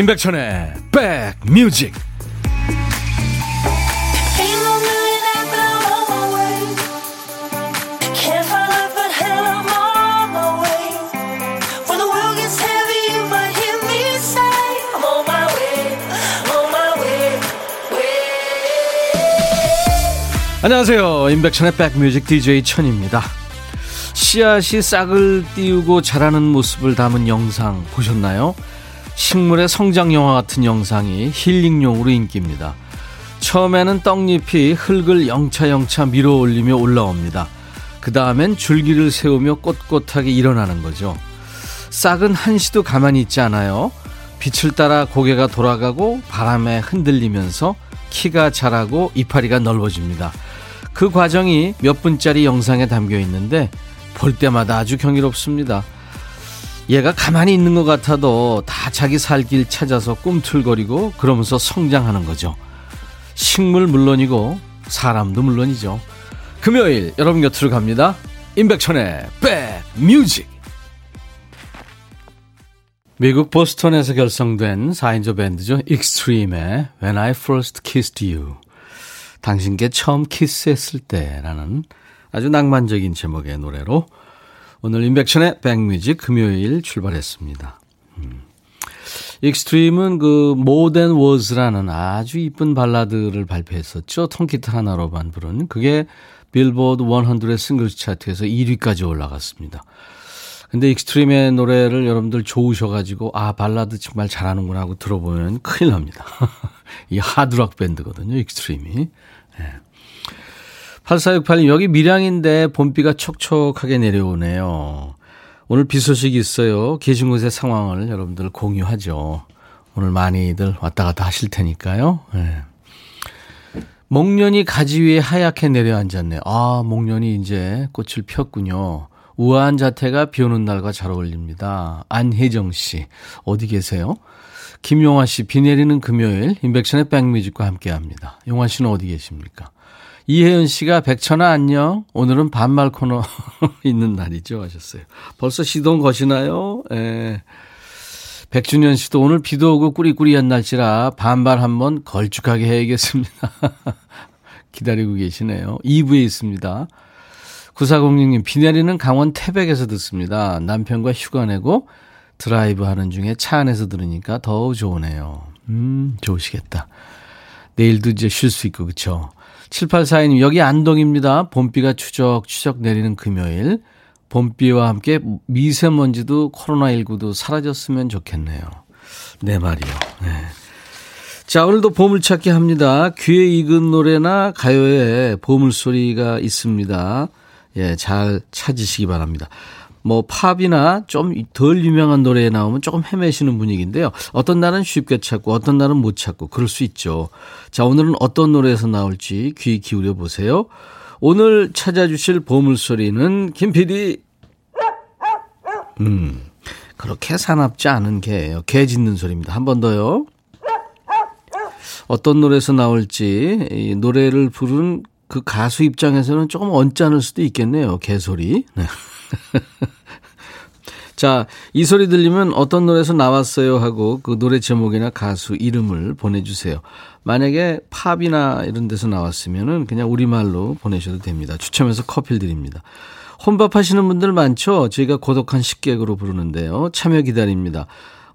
임백천의 백뮤직. 안녕하세요. 임백천의 백뮤직 DJ 천입니다. 씨앗이 싹을 띄우고 자라는 모습을 담은 영상 보셨나요? 식물의 성장 영화 같은 영상이 힐링용으로 인기입니다. 처음에는 떡잎이 흙을 영차영차 밀어 올리며 올라옵니다. 그 다음엔 줄기를 세우며 꼿꼿하게 일어나는 거죠. 싹은 한시도 가만히 있지 않아요. 빛을 따라 고개가 돌아가고 바람에 흔들리면서 키가 자라고 이파리가 넓어집니다. 그 과정이 몇 분짜리 영상에 담겨 있는데 볼 때마다 아주 경이롭습니다. 얘가 가만히 있는 것 같아도 다 자기 살 길 찾아서 꿈틀거리고 그러면서 성장하는 거죠. 식물은 물론이고 사람도 물론이죠. 금요일 여러분 곁으로 갑니다. 임백천의 백뮤직 미국 보스턴에서 결성된 4인조 밴드죠. 익스트림의 When I First Kissed You 당신께 처음 키스했을 때라는 아주 낭만적인 제목의 노래로 오늘 임백천의 백뮤직 금요일 출발했습니다. 음. 익스트림은 그 More Than Words라는 아주 이쁜 발라드를 발표했었죠. 통기타 하나로만 부른 그게 빌보드 100의 싱글 차트에서 1위까지 올라갔습니다. 근데 익스트림의 노래를 여러분들 좋으셔가지고 아 발라드 정말 잘하는구나 하고 들어보면 큰일 납니다. 이 하드락 밴드거든요. 익스트림이. 네. 8468님, 여기 밀양인데 봄비가 촉촉하게 내려오네요. 오늘 비 소식이 있어요. 계신 곳의 상황을 여러분들 공유하죠. 오늘 많이들 왔다 갔다 하실 테니까요. 네. 목련이 가지 위에 하얗게 내려앉았네요. 아, 목련이 이제 꽃을 폈군요. 우아한 자태가 비 오는 날과 잘 어울립니다. 안혜정 씨, 어디 계세요? 김용화 씨, 비 내리는 금요일, 인백션의 백뮤직과 함께 합니다. 용화 씨는 어디 계십니까? 이혜연 씨가 백천아 안녕. 오늘은 반말 코너 있는 날이죠. 하셨어요. 벌써 시동 거시나요? 예. 백준현 씨도 오늘 비도 오고 꾸리꾸리한 날씨라 반말 한번 걸쭉하게 해야겠습니다. 기다리고 계시네요. 2부에 있습니다. 9406님, 비 내리는 강원 태백에서 듣습니다. 남편과 휴가 내고 드라이브 하는 중에 차 안에서 들으니까 더 좋으네요. 음, 좋으시겠다. 내일도 이제 쉴 수 있고, 그쵸? 7842님, 여기 안동입니다. 봄비가 추적추적 내리는 금요일. 봄비와 함께 미세먼지도 코로나19도 사라졌으면 좋겠네요. 네 말이요. 네. 자, 오늘도 보물찾기 합니다. 귀에 익은 노래나 가요에 보물소리가 있습니다. 예, 잘 찾으시기 바랍니다. 뭐 팝이나 좀 덜 유명한 노래에 나오면 조금 헤매시는 분위기인데요. 어떤 날은 쉽게 찾고 어떤 날은 못 찾고 그럴 수 있죠. 자, 오늘은 어떤 노래에서 나올지 귀 기울여 보세요. 오늘 찾아주실 보물소리는 김 PD. 음, 그렇게 사납지 않은 개예요. 개 짖는 소리입니다. 한 번 더요. 어떤 노래에서 나올지 이 노래를 부른 그 가수 입장에서는 조금 언짢을 수도 있겠네요. 개소리. 네. 자, 이 소리 들리면 어떤 노래에서 나왔어요 하고 그 노래 제목이나 가수 이름을 보내주세요. 만약에 팝이나 이런 데서 나왔으면은 그냥 우리말로 보내셔도 됩니다. 추첨해서 커피를 드립니다. 혼밥 하시는 분들 많죠? 저희가 고독한 식객으로 부르는데요. 참여 기다립니다.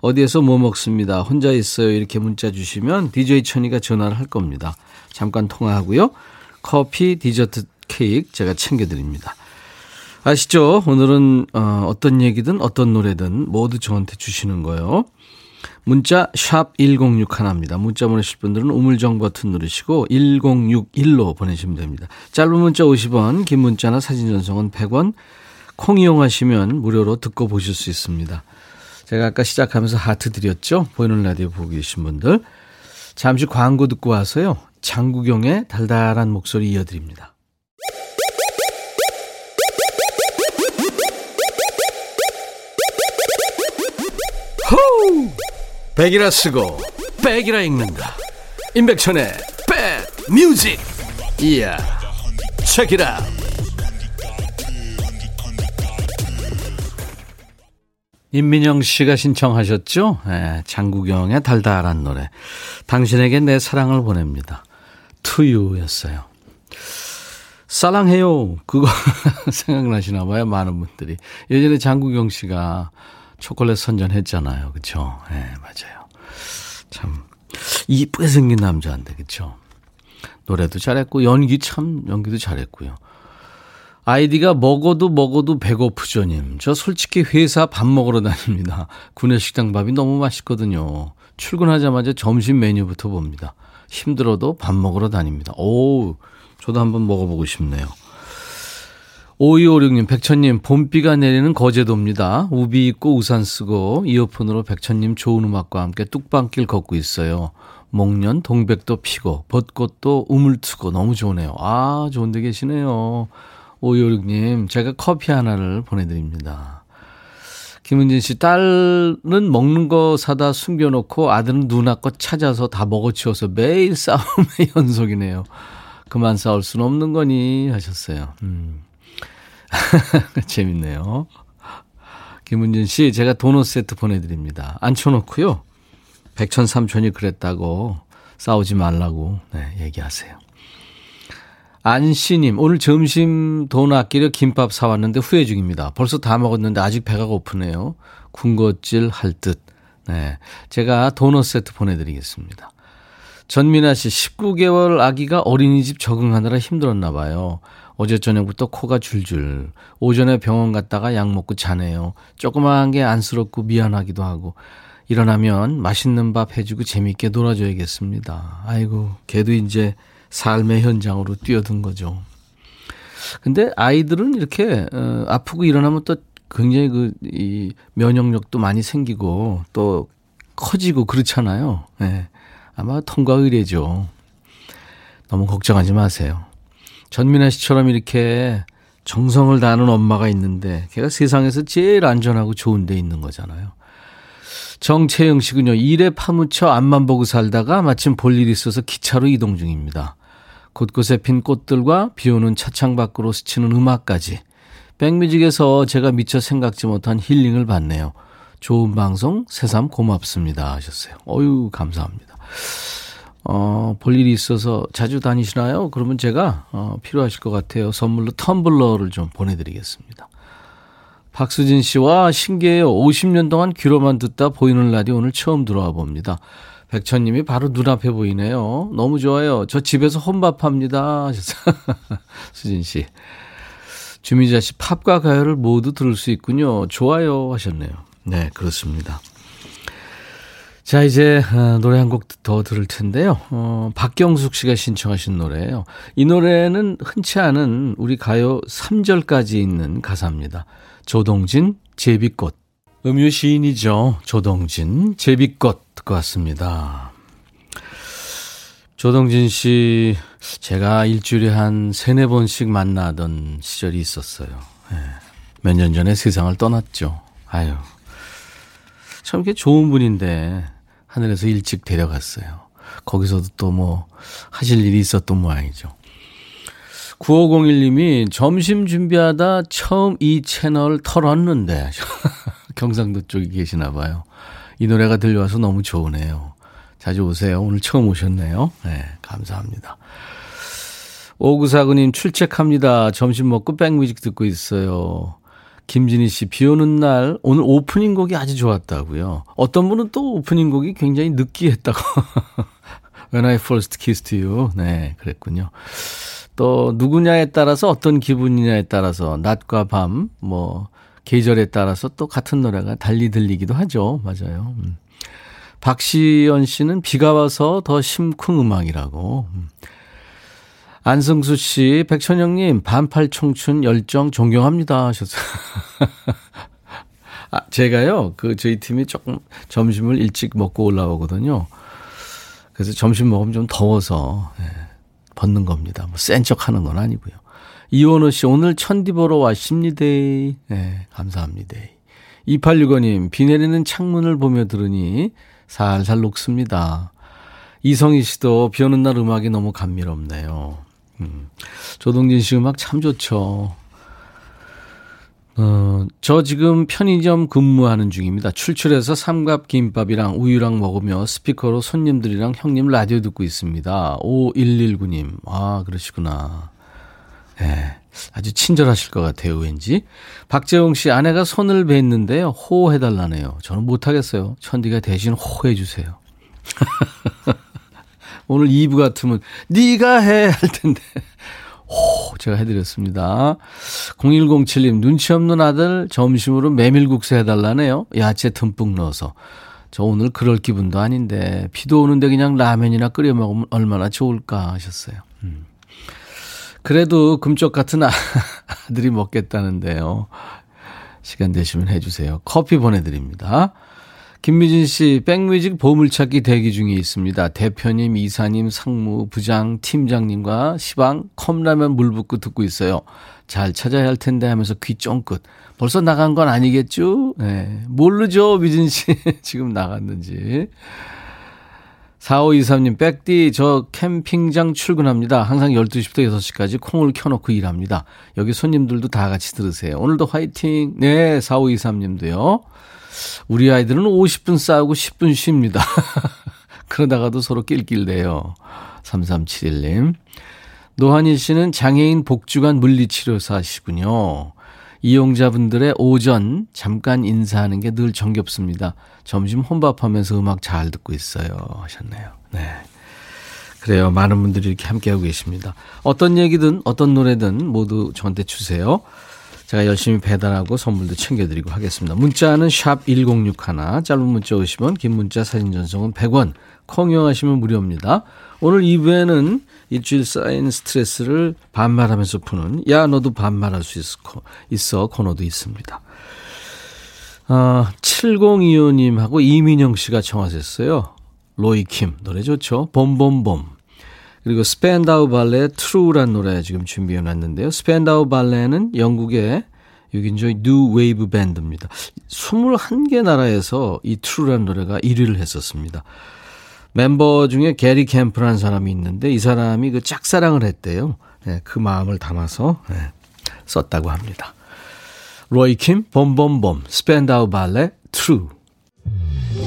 어디에서 뭐 먹습니다. 혼자 있어요. 이렇게 문자 주시면 DJ 천이가 전화를 할 겁니다. 잠깐 통화하고요. 커피, 디저트, 케이크 제가 챙겨드립니다. 아시죠? 오늘은 어, 어떤 얘기든 어떤 노래든 모두 저한테 주시는 거예요. 문자 샵 1061입니다. 문자 보내실 분들은 우물정 버튼 누르시고 1061로 보내시면 됩니다. 짧은 문자 50원, 긴 문자나 사진 전송은 100원. 콩 이용하시면 무료로 듣고 보실 수 있습니다. 제가 아까 시작하면서 하트 드렸죠? 보이는 라디오 보고 계신 분들. 잠시 광고 듣고 와서요. 장구경의 달달한 목소리 이어드립니다. 호우! 백이라 쓰고 백이라 읽는다. 임백천의 백 뮤직. 이야. 책이라. 임민영 씨가 신청하셨죠? 네, 장국영의 달달한 노래. 당신에게 내 사랑을 보냅니다. 투유였어요. 사랑해요. 그거 생각나시나 봐요. 많은 분들이. 예전에 장국영 씨가 초콜릿 선전했잖아요. 그쵸? 예, 네, 맞아요. 참, 이쁘게 생긴 남자인데, 그쵸? 노래도 잘했고, 연기 참, 연기도 잘했고요. 아이디가 먹어도 먹어도 배고프죠님. 저 솔직히 회사 밥 먹으러 다닙니다. 구내식당 밥이 너무 맛있거든요. 출근하자마자 점심 메뉴부터 봅니다. 힘들어도 밥 먹으러 다닙니다. 오, 저도 한번 먹어보고 싶네요. 5256님, 백천님, 봄비가 내리는 거제도입니다. 우비 입고 우산 쓰고 이어폰으로 백천님 좋은 음악과 함께 뚝방길 걷고 있어요. 목련, 동백도 피고 벚꽃도 우물트고 너무 좋네요. 아, 좋은 데 계시네요. 5256님, 제가 커피 하나를 보내드립니다. 김은진 씨, 딸은 먹는 거 사다 숨겨놓고 아들은 누나 거 찾아서 다 먹어치워서 매일 싸움의 연속이네요. 그만 싸울 수는 없는 거니 하셨어요. 음. 재밌네요. 김은진 씨, 제가 도넛 세트 보내드립니다. 앉혀놓고요. 백천 삼촌이 그랬다고 싸우지 말라고 네, 얘기하세요. 안씨님, 오늘 점심 돈 아끼려 김밥 사왔는데 후회 중입니다. 벌써 다 먹었는데 아직 배가 고프네요. 군것질 할 듯. 네. 제가 도넛 세트 보내드리겠습니다. 전민아 씨, 19개월 아기가 어린이집 적응하느라 힘들었나 봐요. 어제 저녁부터 코가 줄줄. 오전에 병원 갔다가 약 먹고 자네요. 조그마한 게 안쓰럽고 미안하기도 하고. 일어나면 맛있는 밥 해주고 재밌게 놀아줘야겠습니다. 아이고, 걔도 이제 삶의 현장으로 뛰어든 거죠. 근데 아이들은 이렇게 어, 아프고 일어나면 또 굉장히 그 이 면역력도 많이 생기고 또 커지고 그렇잖아요. 네. 아마 통과 의례죠. 너무 걱정하지 마세요. 전민아 씨처럼 이렇게 정성을 다하는 엄마가 있는데 걔가 세상에서 제일 안전하고 좋은 데 있는 거잖아요. 정채영 씨군요. 일에 파묻혀 앞만 보고 살다가 마침 볼 일 이 있어서 기차로 이동 중입니다. 곳곳에 핀 꽃들과 비 오는 차창 밖으로 스치는 음악까지. 백뮤직에서 제가 미처 생각지 못한 힐링을 받네요. 좋은 방송 새삼 고맙습니다 하셨어요. 어유 감사합니다. 어, 볼 일이 있어서 자주 다니시나요? 그러면 제가 어, 필요하실 것 같아요. 선물로 텀블러를 좀 보내드리겠습니다. 박수진 씨와 신기해요. 50년 동안 귀로만 듣다 보이는 라디오 오늘 처음 들어와 봅니다. 백천님이 바로 눈앞에 보이네요. 너무 좋아요. 저 집에서 혼밥합니다. 수진 씨. 주민자 씨, 팝과 가요를 모두 들을 수 있군요. 좋아요. 하셨네요. 네, 그렇습니다. 자, 이제 어, 노래 한 곡 더 들을 텐데요. 어, 박경숙 씨가 신청하신 노래예요. 이 노래는 흔치 않은 우리 가요 3절까지 있는 가사입니다. 조동진, 제비꽃. 음유 시인이죠. 조동진, 제비꽃 듣고 왔습니다. 조동진 씨, 제가 일주일에 한 세네 번씩 만나던 시절이 있었어요. 네. 예. 몇년 전에 세상을 떠났죠. 아유. 참 이렇게 좋은 분인데, 하늘에서 일찍 데려갔어요. 거기서도 또 뭐, 하실 일이 있었던 모양이죠. 9501님이 점심 준비하다 처음 이 채널 털었는데, 경상도 쪽에 계시나 봐요. 이 노래가 들려와서 너무 좋으네요. 자주 오세요. 오늘 처음 오셨네요. 네, 감사합니다. 오구사구님 출첵합니다. 점심 먹고 백뮤직 듣고 있어요. 김진희 씨, 비 오는 날, 오늘 오프닝 곡이 아주 좋았다고요. 어떤 분은 또 오프닝 곡이 굉장히 느끼했다고. When I first kissed you. 네, 그랬군요. 또, 누구냐에 따라서 어떤 기분이냐에 따라서, 낮과 밤, 뭐, 계절에 따라서 또 같은 노래가 달리 들리기도 하죠. 맞아요. 음. 박시연 씨는 비가 와서 더 심쿵 음악이라고. 음. 안승수 씨, 백천영님, 반팔 청춘 열정 존경합니다. 하셨어요. 아, 제가요, 그, 저희 팀이 조금 점심을 일찍 먹고 올라오거든요. 그래서 점심 먹으면 좀 더워서, 예, 벗는 겁니다. 뭐, 센 척 하는 건 아니고요. 이원호 씨, 오늘 천디 보러 왔습니다. 네, 감사합니다. 2865님, 비 내리는 창문을 보며 들으니 살살 녹습니다. 이성희 씨도 비 오는 날 음악이 너무 감미롭네요. 음, 조동진 씨 음악 참 좋죠. 어, 저 지금 편의점 근무하는 중입니다. 출출해서 삼갑김밥이랑 우유랑 먹으며 스피커로 손님들이랑 형님 라디오 듣고 있습니다. 5119님. 아, 그러시구나. 예. 네, 아주 친절하실 것 같아요, 왠지. 박재홍 씨, 아내가 손을 뵀는데요. 호해달라네요. 저는 못하겠어요. 천디가 대신 호해주세요. 오늘 2부 같으면, 네가 해! 할 텐데. 호, 제가 해드렸습니다. 0107님, 눈치 없는 아들 점심으로 메밀국수 해달라네요. 야채 듬뿍 넣어서. 저 오늘 그럴 기분도 아닌데, 비도 오는데 그냥 라면이나 끓여 먹으면 얼마나 좋을까 하셨어요. 음. 그래도 금쪽 같은 아들이 먹겠다는데요. 시간 되시면 해주세요. 커피 보내드립니다. 김미진 씨, 백뮤직 보물찾기 대기 중에 있습니다. 대표님, 이사님, 상무, 부장, 팀장님과 시방, 컵라면 물 붓고 듣고 있어요. 잘 찾아야 할 텐데 하면서 귀 쫑긋. 벌써 나간 건 아니겠죠? 네. 모르죠, 미진 씨. 지금 나갔는지. 4523님, 백디, 저 캠핑장 출근합니다. 항상 12시부터 6시까지 콩을 켜놓고 일합니다. 여기 손님들도 다 같이 들으세요. 오늘도 화이팅! 네, 4523님도요. 우리 아이들은 50분 싸우고 10분 쉽니다. 그러다가도 서로 낄낄대요. 3371님. 노한일 씨는 장애인 복주간 물리치료사시군요. 이용자분들의 오전 잠깐 인사하는 게 늘 정겹습니다. 점심 혼밥하면서 음악 잘 듣고 있어요. 하셨네요. 네. 그래요. 많은 분들이 이렇게 함께하고 계십니다. 어떤 얘기든 어떤 노래든 모두 저한테 주세요. 제가 열심히 배달하고 선물도 챙겨드리고 하겠습니다. 문자는 샵 1061, 짧은 문자 50원, 긴 문자 사진 전송은 100원, 콩 이용하시면 무료입니다. 오늘 2부에는 일주일 쌓인 스트레스를 반말하면서 푸는 야 너도 반말할 수 있어, 있어 코너도 있습니다. 어, 7025님하고 이민영 씨가 청하셨어요. 로이킴 노래 좋죠. 봄봄봄 그리고 스펜다우 발레 True란 노래 지금 준비해 놨는데요. 스펜다우 발레는 영국의 6인조 뉴 웨이브 밴드입니다. 21개 나라에서 이 True란 노래가 1위를 했었습니다. 멤버 중에 게리 캠프라는 사람이 있는데 이 사람이 그 짝사랑을 했대요. 네, 그 마음을 담아서 네, 썼다고 합니다. 로이 킴, 봄봄봄, 스펜다우 발레, True.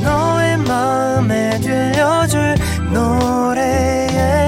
너의 마음에 들려줄 노래에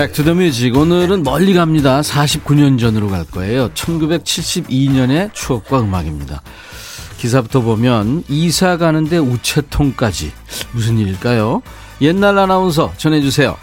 Back to the music 오늘은 멀리 갑니다. 49년 전으로 갈 거예요. 1972년의 추억과 음악입니다. 기사부터 보면 이사 가는데 우체통까지 무슨 일일까요? 옛날 아나운서 전해주세요.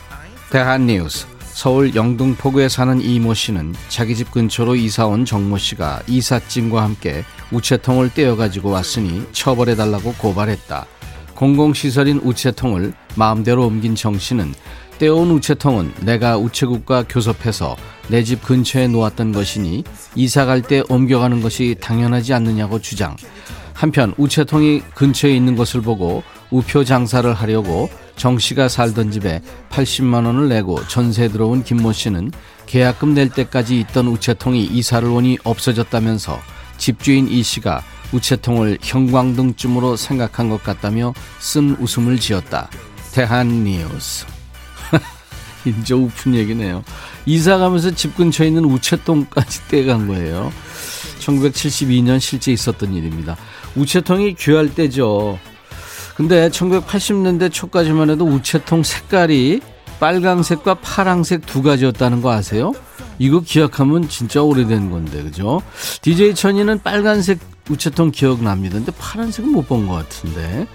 대한뉴스 서울 영등포구에 사는 이모 씨는 자기 집 근처로 이사 온 정모 씨가 이삿짐과 함께 우체통을 떼어가지고 왔으니 처벌해달라고 고발했다. 공공시설인 우체통을 마음대로 옮긴 정 씨는 떼온 우체통은 내가 우체국과 교섭해서 내 집 근처에 놓았던 것이니 이사 갈 때 옮겨가는 것이 당연하지 않느냐고 주장. 한편 우체통이 근처에 있는 것을 보고 우표 장사를 하려고 정 씨가 살던 집에 80만 원을 내고 전세 들어온 김모 씨는 계약금 낼 때까지 있던 우체통이 이사를 오니 없어졌다면서 집주인 이 씨가 우체통을 형광등쯤으로 생각한 것 같다며 쓴 웃음을 지었다. 대한 뉴스. 인제 우픈 얘기네요. 이사 가면서 집 근처에 있는 우체통까지 떼간 거예요. 1972년 실제 있었던 일입니다. 우체통이 귀할 때죠. 근데 1980년대 초까지만 해도 우체통 색깔이 빨강색과 파랑색 두 가지였다는 거 아세요? 이거 기억하면 진짜 오래된 건데, 그죠? DJ 천이는 빨간색 우체통 기억납니다. 근데 파란색은 못 본 것 같은데.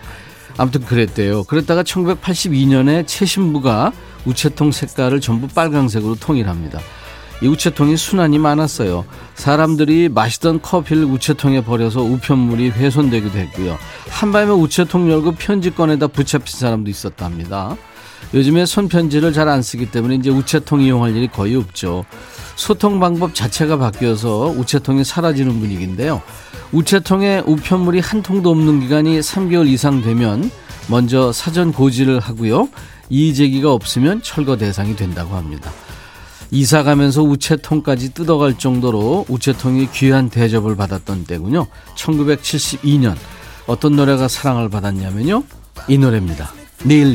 아무튼 그랬대요. 그랬다가 1982년에 최신부가 우체통 색깔을 전부 빨강색으로 통일합니다. 이 우체통이 순환이 많았어요. 사람들이 마시던 커피를 우체통에 버려서 우편물이 훼손되기도 했고요. 한밤에 우체통 열고 편지 꺼내다 붙잡힌 사람도 있었답니다. 요즘에 손편지를 잘 안 쓰기 때문에 이제 우체통 이용할 일이 거의 없죠. 소통 방법 자체가 바뀌어서 우체통이 사라지는 분위기인데요. 우체통에 우편물이 한 통도 없는 기간이 3개월 이상 되면 먼저 사전 고지를 하고요. 이의 제기가 없으면 철거 대상이 된다고 합니다. 이사 가면서 우체통까지 뜯어갈 정도로 우체통이 귀한 대접을 받았던 때군요. 1972년 어떤 노래가 사랑을 받았냐면요. 이 노래입니다. 니일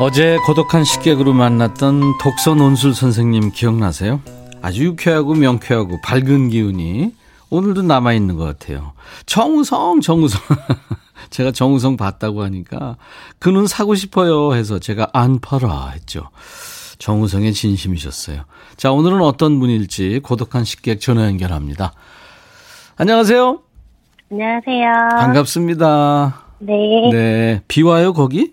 어제 고독한 식객으로 만났던 독서 논술 선생님 기억나세요? 아주 유쾌하고 명쾌하고 밝은 기운이 오늘도 남아있는 것 같아요. 정우성, 정우성. 제가 정우성 봤다고 하니까 그는 사고 싶어요 해서 제가 안 팔아 했죠. 정우성의 진심이셨어요. 자, 오늘은 어떤 분일지 고독한 식객 전화 연결합니다. 안녕하세요. 안녕하세요. 반갑습니다. 네. 네. 비 와요, 거기?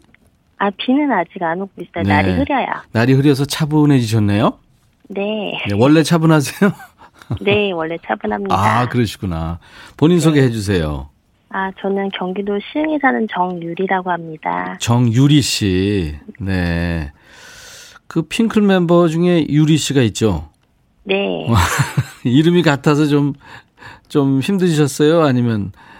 아, 비는 아직 안 오고 있어요. 네. 날이 흐려요. 날이 흐려서 차분해지셨네요? 네. 네, 원래 차분하세요? 네, 원래 차분합니다. 아, 그러시구나. 본인 네. 소개해 주세요. 아, 저는 경기도 시흥에 사는 정유리라고 합니다. 정유리 씨. 네. 그 핑클 멤버 중에 유리 씨가 있죠? 네. 이름이 같아서 좀, 좀 힘드셨어요? 아니면 네,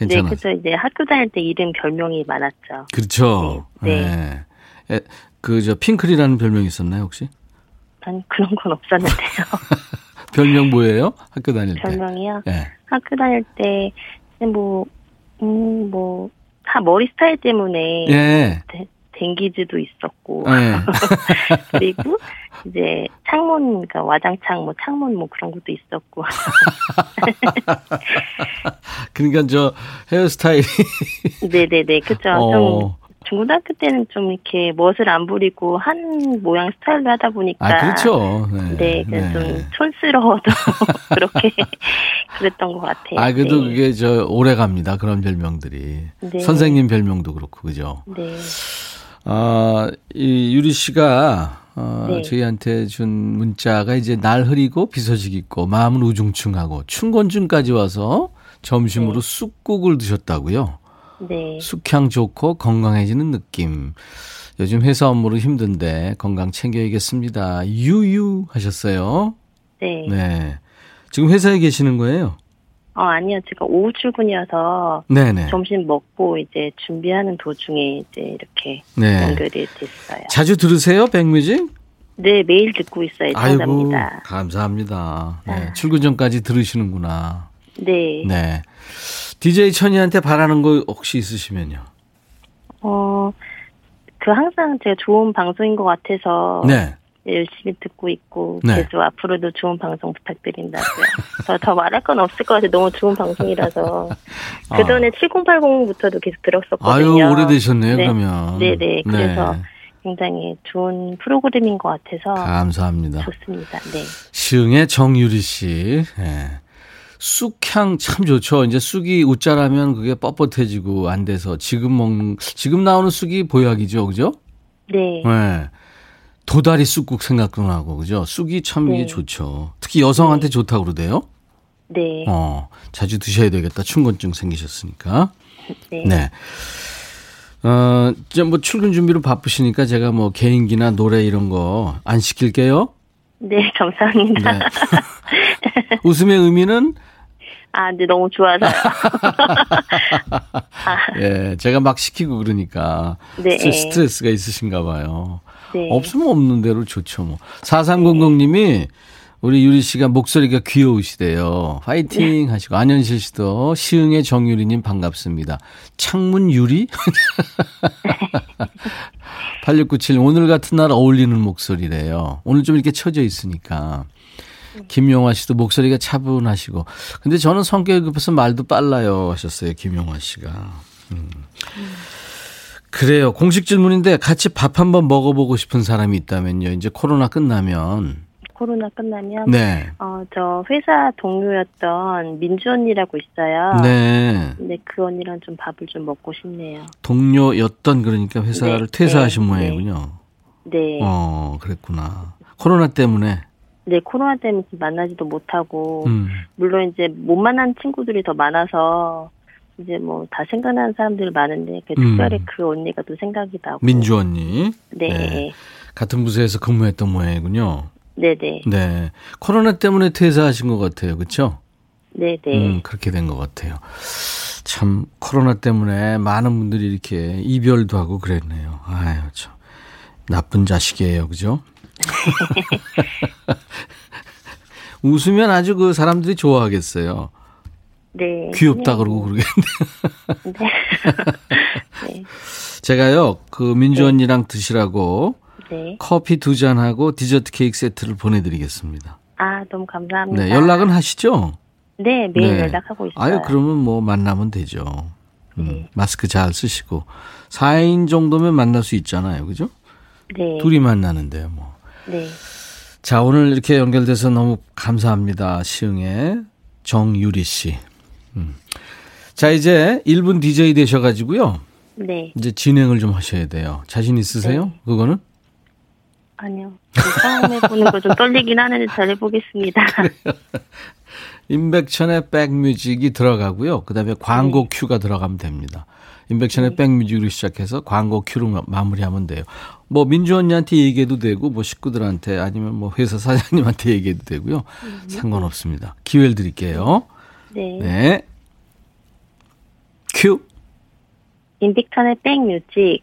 괜찮아요? 그죠. 이제 학교 다닐 때 이름 별명이 많았죠. 그렇죠. 네. 네. 에, 그, 저, 핑클이라는 별명이 있었나요, 혹시? 난 그런 건 없었는데요. 별명 뭐예요? 학교 다닐 때. 별명이요. 예. 학교 다닐 때, 뭐, 음, 뭐, 다 머리 스타일 때문에 예. 데- 댕기즈도 있었고, 예. 그리고 이제 창문, 그러니까 와장창, 뭐 창문 뭐 그런 것도 있었고. 그러니까 저 헤어스타일이. 네네네, 그죠. 좀 어. 중고등학교 때는 좀 이렇게 멋을 안 부리고 한 모양 스타일로 하다 보니까. 아, 그렇죠. 네. 네, 그래서 좀 촌스러워도 그렇게 그랬던 것 같아요. 아, 그래도 네. 그게 저 오래 갑니다. 그런 별명들이. 네. 선생님 별명도 그렇고, 그죠? 네, 아, 이 유리 씨가 어, 네. 저희한테 준 문자가 이제 날 흐리고 비 소식 있고 마음은 우중충하고 춘곤증까지 와서 점심으로 쑥국을 드셨다고요. 네, 숙향 좋고 건강해지는 느낌. 요즘 회사 업무로 힘든데 건강 챙겨야겠습니다. 유유 하셨어요. 네. 네. 지금 회사에 계시는 거예요? 어, 아니요. 제가 오후 출근이어서 네네. 점심 먹고 이제 준비하는 도중에 이제 이렇게 네. 연결이 됐어요. 자주 들으세요, 백뮤직? 네, 매일 듣고 있어요. 정답니다. 감사합니다. 네, 아. 출근 전까지 들으시는구나. 네. 네. DJ 천이한테 바라는 거 혹시 있으시면요? 어, 그 항상 제가 좋은 방송인 것 같아서 네. 열심히 듣고 있고 네. 계속 앞으로도 좋은 방송 부탁드린다고요. 더, 더 말할 건 없을 것 같아요. 너무 좋은 방송이라서. 그 전에 7080부터도 계속 들었었거든요. 아유, 오래되셨네요, 네. 그러면. 네네. 그래서 굉장히 좋은 프로그램인 것 같아서 감사합니다. 좋습니다. 네. 시흥의 정유리 씨. 예. 쑥향 참 좋죠. 이제 쑥이 웃자라면 그게 뻣뻣해지고 안 돼서 지금 먹는, 지금 나오는 쑥이 보약이죠. 그죠? 네. 네. 도다리 쑥국 생각도 나고, 그죠? 쑥이 참 이게 네. 좋죠. 특히 여성한테 좋다고 그러대요. 네. 어, 자주 드셔야 되겠다. 춘곤증 생기셨으니까. 네. 네. 어, 이제 뭐 출근 준비로 바쁘시니까 제가 뭐 개인기나 노래 이런 거 안 시킬게요. 네, 감사합니다. 네. 웃음의 의미는 아, 근데 너무 좋아서요. 예, 제가 막 시키고 그러니까 네. 스트레스가 있으신가 봐요. 네. 없으면 없는 대로 좋죠, 뭐. 4300님이 우리 유리 씨가 목소리가 귀여우시대요. 파이팅 네. 하시고 안현실 씨도 시흥의 정유리님 반갑습니다. 창문 유리? 8697 오늘 같은 날 어울리는 목소리래요. 오늘 좀 이렇게 처져 있으니까. 김용화 씨도 목소리가 차분하시고. 근데 저는 성격이 급해서 말도 빨라요 하셨어요. 김용화 씨가. 음. 그래요. 공식 질문인데 같이 밥 한번 먹어보고 싶은 사람이 있다면요. 이제 코로나 끝나면. 코로나 끝나면 네. 어, 저 회사 동료였던 민주 언니라고 있어요. 네. 근데 그 언니랑 좀 밥을 좀 먹고 싶네요. 동료였던 그러니까 회사를 네, 퇴사하신 네, 모양이군요. 네. 어, 그랬구나. 코로나 때문에. 네, 코로나 때문에 좀 만나지도 못하고 음. 물론 이제 못 만난 친구들이 더 많아서 이제 뭐 다 생각나는 사람들이 많은데 그 음. 특별히 그 언니가 또 생각이 나고 민주 언니. 네. 네. 같은 부서에서 근무했던 모양이군요. 네, 네. 네. 코로나 때문에 퇴사하신 것 같아요. 그렇죠? 네, 네. 음, 그렇게 된 것 같아요. 참 코로나 때문에 많은 분들이 이렇게 이별도 하고 그랬네요. 아유, 참 나쁜 자식이에요, 그죠? 웃으면 아주 그 사람들이 좋아하겠어요. 네. 귀엽다 그러고 그러겠는데. 네. 네. 제가요, 그 민주 언니랑 드시라고 네. 커피 두 잔하고 디저트 케이크 세트를 보내드리겠습니다. 아, 너무 감사합니다. 네, 연락은 하시죠? 네, 매일 네. 연락하고 있어요. 아유, 그러면 뭐 만나면 되죠. 음, 네. 마스크 잘 쓰시고. 4인 정도면 만날 수 있잖아요. 그죠? 네. 둘이 만나는데요, 뭐. 네. 자, 오늘 이렇게 연결돼서 너무 감사합니다. 시흥의 정유리 씨. 음. 자, 이제 1분 DJ 되셔가지고요. 네. 이제 진행을 좀 하셔야 돼요. 자신 있으세요? 네. 그거는? 아니요. 처음 해보는 거 좀 떨리긴 하는데 잘 해보겠습니다. 임백천의 백뮤직이 들어가고요. 그 다음에 광고 큐가 들어가면 됩니다. 임백천의 백뮤직으로 시작해서 광고 큐로 마- 마무리하면 돼요. 뭐 민주 언니한테 얘기해도 되고 뭐 식구들한테 아니면 뭐 회사 사장님한테 얘기해도 되고요. 상관없습니다. 기회를 드릴게요. 네. 네. 큐. 임백천의 백뮤직.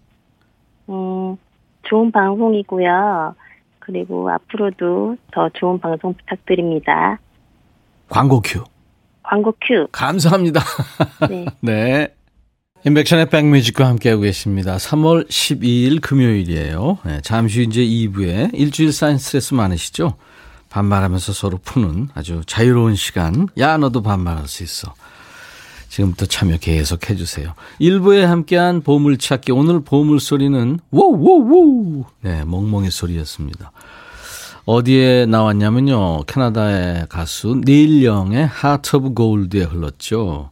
음, 좋은 방송이고요. 그리고 앞으로도 더 좋은 방송 부탁드립니다. 광고 큐. 광고 큐. 감사합니다. 네. 네. 임백천의 백뮤직과 함께하고 계십니다. 3월 12일 금요일이에요. 네, 잠시 후 이제 2부에 일주일 쌓인 스트레스 많으시죠? 반말하면서 서로 푸는 아주 자유로운 시간. 야, 너도 반말할 수 있어. 지금부터 참여 계속 해주세요. 1부에 함께한 보물찾기. 오늘 보물소리는 워워워 네, 멍멍이 소리였습니다. 어디에 나왔냐면요. 캐나다의 가수 닐 영의 Heart of Gold에 흘렀죠.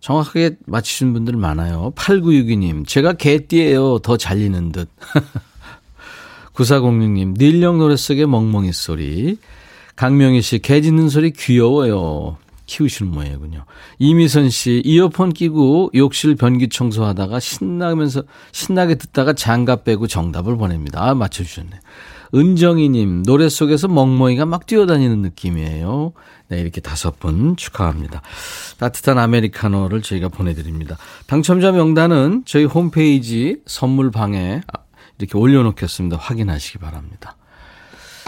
정확하게 맞히신 분들 많아요. 8962님, 제가 개띠예요. 더 잘 들리는 듯. 9406님, 닐 영 노래 속의 멍멍이 소리. 강명희 씨, 개 짖는 소리 귀여워요. 키우시는 모양이군요. 이미선 씨, 이어폰 끼고 욕실 변기 청소하다가 신나면서, 신나게 듣다가 장갑 빼고 정답을 보냅니다. 아, 맞춰주셨네. 은정이님, 노래 속에서 멍멍이가 막 뛰어다니는 느낌이에요. 네, 이렇게 다섯 분 축하합니다. 따뜻한 아메리카노를 저희가 보내드립니다. 당첨자 명단은 저희 홈페이지 선물방에 이렇게 올려놓겠습니다. 확인하시기 바랍니다.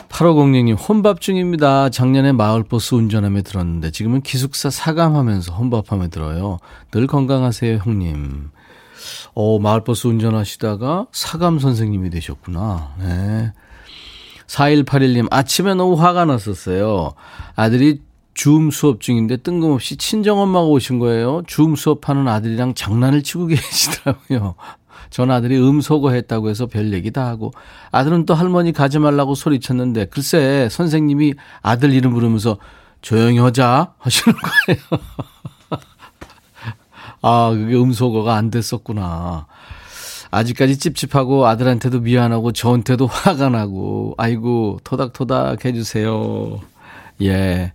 8506님, 혼밥 중입니다. 작년에 마을버스 운전하며 들었는데 지금은 기숙사 사감하면서 혼밥하며 들어요. 늘 건강하세요, 형님. 어, 마을버스 운전하시다가 사감 선생님이 되셨구나. 네. 4181님, 아침에 너무 화가 났었어요. 아들이 줌 수업 중인데 뜬금없이 친정엄마가 오신 거예요. 줌 수업하는 아들이랑 장난을 치고 계시더라고요. 전 아들이 음소거 했다고 해서 별 얘기 다 하고 아들은 또 할머니 가지 말라고 소리쳤는데 글쎄 선생님이 아들 이름 부르면서 조용히 하자 하시는 거예요. 아, 그게 음소거가 안 됐었구나. 아직까지 찝찝하고 아들한테도 미안하고 저한테도 화가 나고 아이고 토닥토닥 해주세요. 예.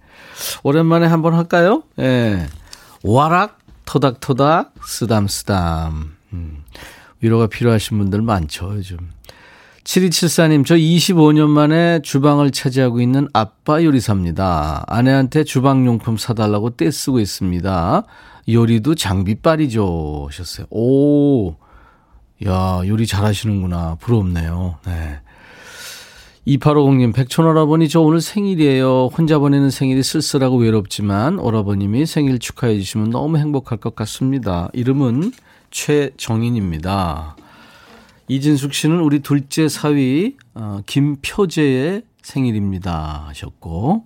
오랜만에 한번 할까요? 예. 와락 토닥토닥 쓰담쓰담. 음. 위로가 필요하신 분들 많죠, 요즘. 7274님, 저 25년 만에 주방을 차지하고 있는 아빠 요리사입니다. 아내한테 주방용품 사달라고 떼쓰고 있습니다. 요리도 장비빨이죠. 하셨어요. 오, 야, 요리 잘하시는구나. 부럽네요. 네. 2850님, 백촌오라버니, 저 오늘 생일이에요. 혼자 보내는 생일이 쓸쓸하고 외롭지만, 오라버님이 생일 축하해 주시면 너무 행복할 것 같습니다. 이름은 최정인입니다. 이진숙 씨는 우리 둘째 사위, 어, 김표재의 생일입니다. 하셨고,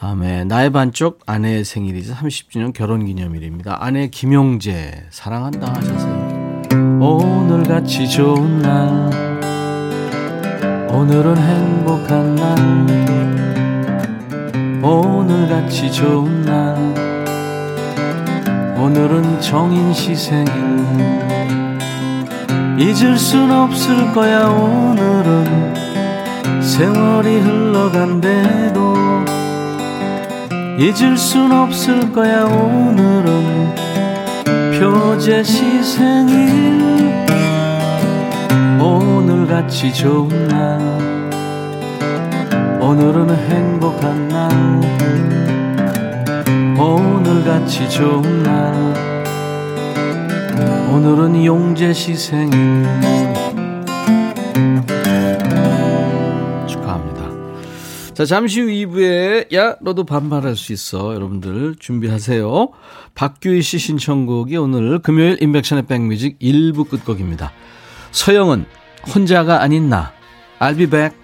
다음에 나의 반쪽 아내의 생일이죠. 30주년 결혼 기념일입니다. 아내 김용재, 사랑한다 하셨어요. 오늘같이 좋은 날, 오늘은 행복한 날 오늘같이 좋은 날 오늘은 정인시 생일 잊을 순 없을 거야 오늘은. 세월이 흘러간대도 잊을 순 없을 거야 오늘은. 표제시 생일 오늘같이 좋은 날 오늘은 행복한 날 오늘같이 좋은 날. 오늘은 용재시 생일 축하합니다. 자 잠시 후 2부에 야 너도 반말할 수 있어. 여러분들 준비하세요. 박규희 씨 신청곡이 오늘 금요일 인백션의 백뮤직 1부 끝곡입니다. 서영은 혼자가 아닌 나. I'll be back.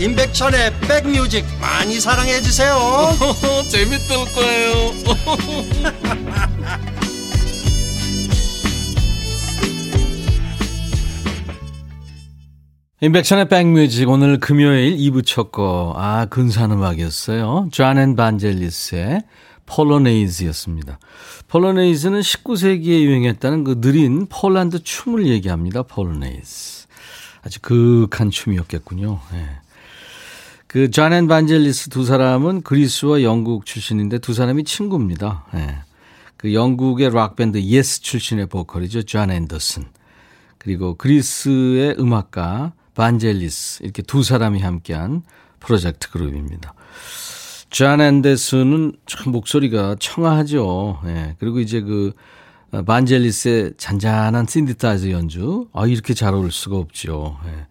임백천의 백뮤직 많이 사랑해 주세요. 재밌을 거예요. 임백천의 백뮤직 오늘 금요일 2부 첫 곡. 아 근사한 음악이었어요. 존앤 반젤리스의 폴로네이즈였습니다. 폴로네이즈는 19세기에 유행했다는 그 느린 폴란드 춤을 얘기합니다. 폴로네이즈. 아주 극한 춤이었겠군요. 네. 그 존앤 반젤리스 두 사람은 그리스와 영국 출신인데 두 사람이 친구입니다. 네. 그 영국의 락밴드 예스 출신의 보컬이죠. 존 앤더슨. 그리고 그리스의 음악가 반젤리스 이렇게 두 사람이 함께한 프로젝트 그룹입니다. 존 앤더슨은 참 목소리가 청아하죠. 예. 그리고 이제 그 어, 반젤리스의 잔잔한 신디타이저 연주. 아, 이렇게 잘 어울릴 수가 없죠. 예.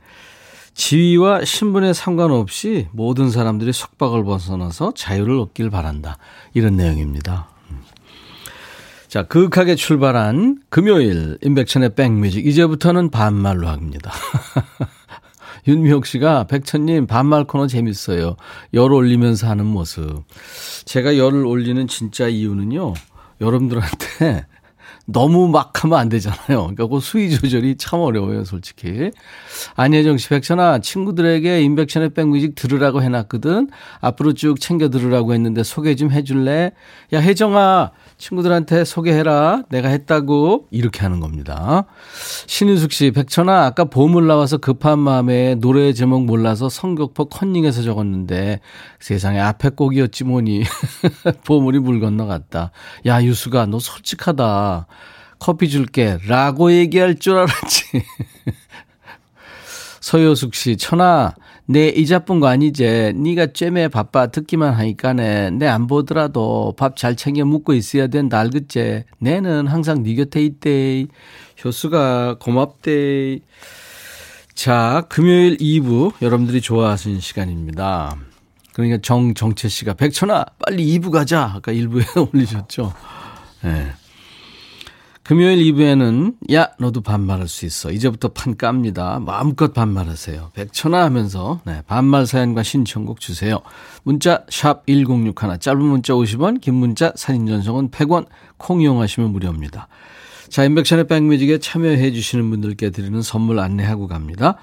지위와 신분에 상관없이 모든 사람들이 속박을 벗어나서 자유를 얻길 바란다. 이런 내용입니다. 음. 자, 그윽하게 출발한 금요일 임백천의 백뮤직. 이제부터는 반말로 합니다. 윤미옥 씨가 백천님 반말 코너 재밌어요. 열 올리면서 하는 모습. 제가 열을 올리는 진짜 이유는요. 여러분들한테 너무 막 하면 안 되잖아요. 그러니까 그 수위 조절이 참 어려워요, 솔직히. 안혜정 씨, 백천아, 친구들에게 인백션의 백뮤직 들으라고 해놨거든. 앞으로 쭉 챙겨 들으라고 했는데 소개 좀 해줄래? 야, 혜정아, 친구들한테 소개해라. 내가 했다고. 이렇게 하는 겁니다. 신윤숙 씨, 백천아, 아까 보물 나와서 급한 마음에 노래 제목 몰라서 성격포 컨닝해서 적었는데 세상에 앞에 곡이었지 뭐니. 보물이 물 건너갔다. 야, 유수가, 너 솔직하다. 커피 줄게. 라고 얘기할 줄 알았지. 서효숙 씨, 천아, 내 이자쁜 거 아니지? 네가 쨈에 바빠 듣기만 하니까네. 내 안 보더라도 밥 잘 챙겨 먹고 있어야 된다 알겠지? 내는 항상 네 곁에 있대. 효수가 고맙대. 자, 금요일 2부 여러분들이 좋아하시는 시간입니다. 그러니까 정정채 씨가 백천아 빨리 2부 가자. 아까 1부에 올리셨죠. 예. 네. 금요일 2부에는 야 너도 반말할 수 있어. 이제부터 판 깝니다. 마음껏 반말하세요. 백천화 하면서 네, 반말 사연과 신청곡 주세요. 문자 샵 1061, 짧은 문자 50원, 긴 문자 사진 전송은 100원, 콩 이용하시면 무료입니다. 자, 임백천의 백뮤직에 참여해 주시는 분들께 드리는 선물 안내하고 갑니다.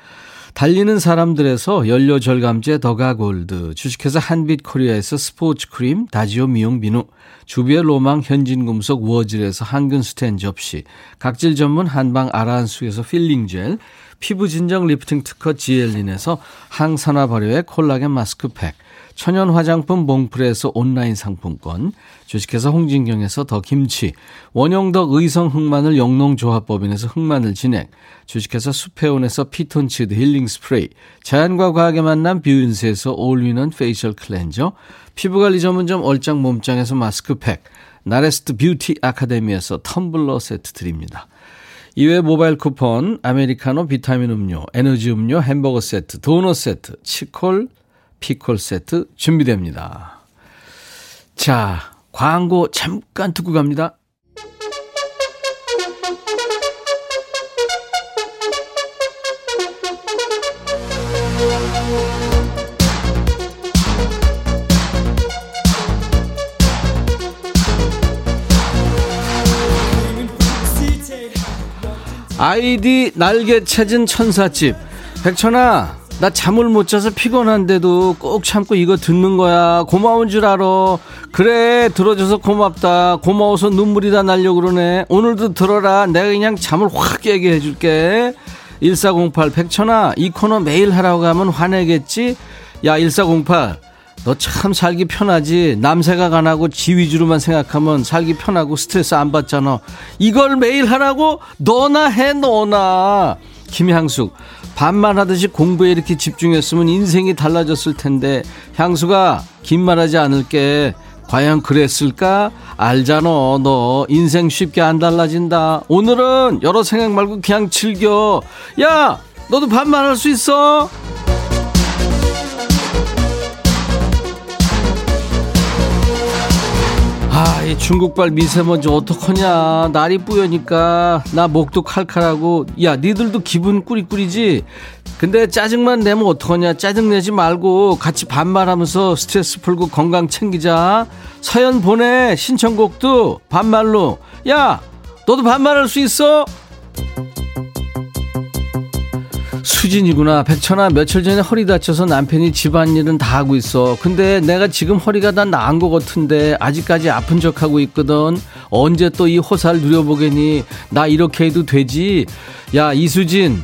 달리는 사람들에서 연료 절감제 더가골드, 주식회사 한빛코리아에서 스포츠 크림, 다지오 미용 비누, 주비의 로망 현진금속 워즐에서 항균 스텐 접시, 각질 전문 한방 아라한수에서 필링 젤, 피부 진정 리프팅 특허 지엘린에서 항산화 발효의 콜라겐 마스크팩, 천연 화장품 몽프레에서 온라인 상품권, 주식회사 홍진경에서 더 김치, 원형덕 의성 흑마늘 영농조합법인에서 흑마늘 진액, 주식회사 수페온에서 피톤치드 힐링 스프레이, 자연과 과학의 만남 뷰인스에서 올리는 페이셜 클렌저, 피부관리 전문점 얼짱 몸짱에서 마스크팩, 나레스트 뷰티 아카데미에서 텀블러 세트 드립니다. 이외 모바일 쿠폰, 아메리카노 비타민 음료, 에너지 음료, 햄버거 세트, 도넛 세트, 치콜, 피콜 세트 준비됩니다. 자, 광고 잠깐 듣고 갑니다. 아이디 날개 찾은 천사집 백천아 나 잠을 못 자서 피곤한데도 꼭 참고 이거 듣는 거야. 고마운 줄 알아. 그래, 들어줘서 고맙다. 고마워서 눈물이 다 날려 그러네. 오늘도 들어라. 내가 그냥 잠을 확 깨게 해줄게. 1408, 백천아, 이 코너 매일 하라고 하면 화내겠지? 야, 1408. 너 참 살기 편하지. 남새가 안 하고 지 위주로만 생각하면 살기 편하고 스트레스 안 받잖아. 이걸 매일 하라고? 너나 해, 너나. 김향숙. 반만 하듯이 공부에 이렇게 집중했으면 인생이 달라졌을 텐데 향수가 긴 말하지 않을게 과연 그랬을까? 알잖아 너 인생 쉽게 안 달라진다 오늘은 여러 생각 말고 그냥 즐겨 야 너도 반말할 수 있어? 이 중국발 미세먼지 어떡하냐. 날이 뿌여니까 나 목도 칼칼하고 야, 니들도 기분 꾸리꾸리지? 근데 짜증만 내면 어떡하냐. 짜증내지 말고 같이 반말하면서 스트레스 풀고 건강 챙기자. 사연 보내. 신청곡도 반말로. 야, 너도 반말할 수 있어? 수진이구나. 백천아, 며칠 전에 허리 다쳐서 남편이 집안일은 다 하고 있어. 근데 내가 지금 허리가 다 나은 것 같은데 아직까지 아픈 척 하고 있거든. 언제 또 이 호사를 누려보겠니? 나 이렇게 해도 되지? 야, 이수진,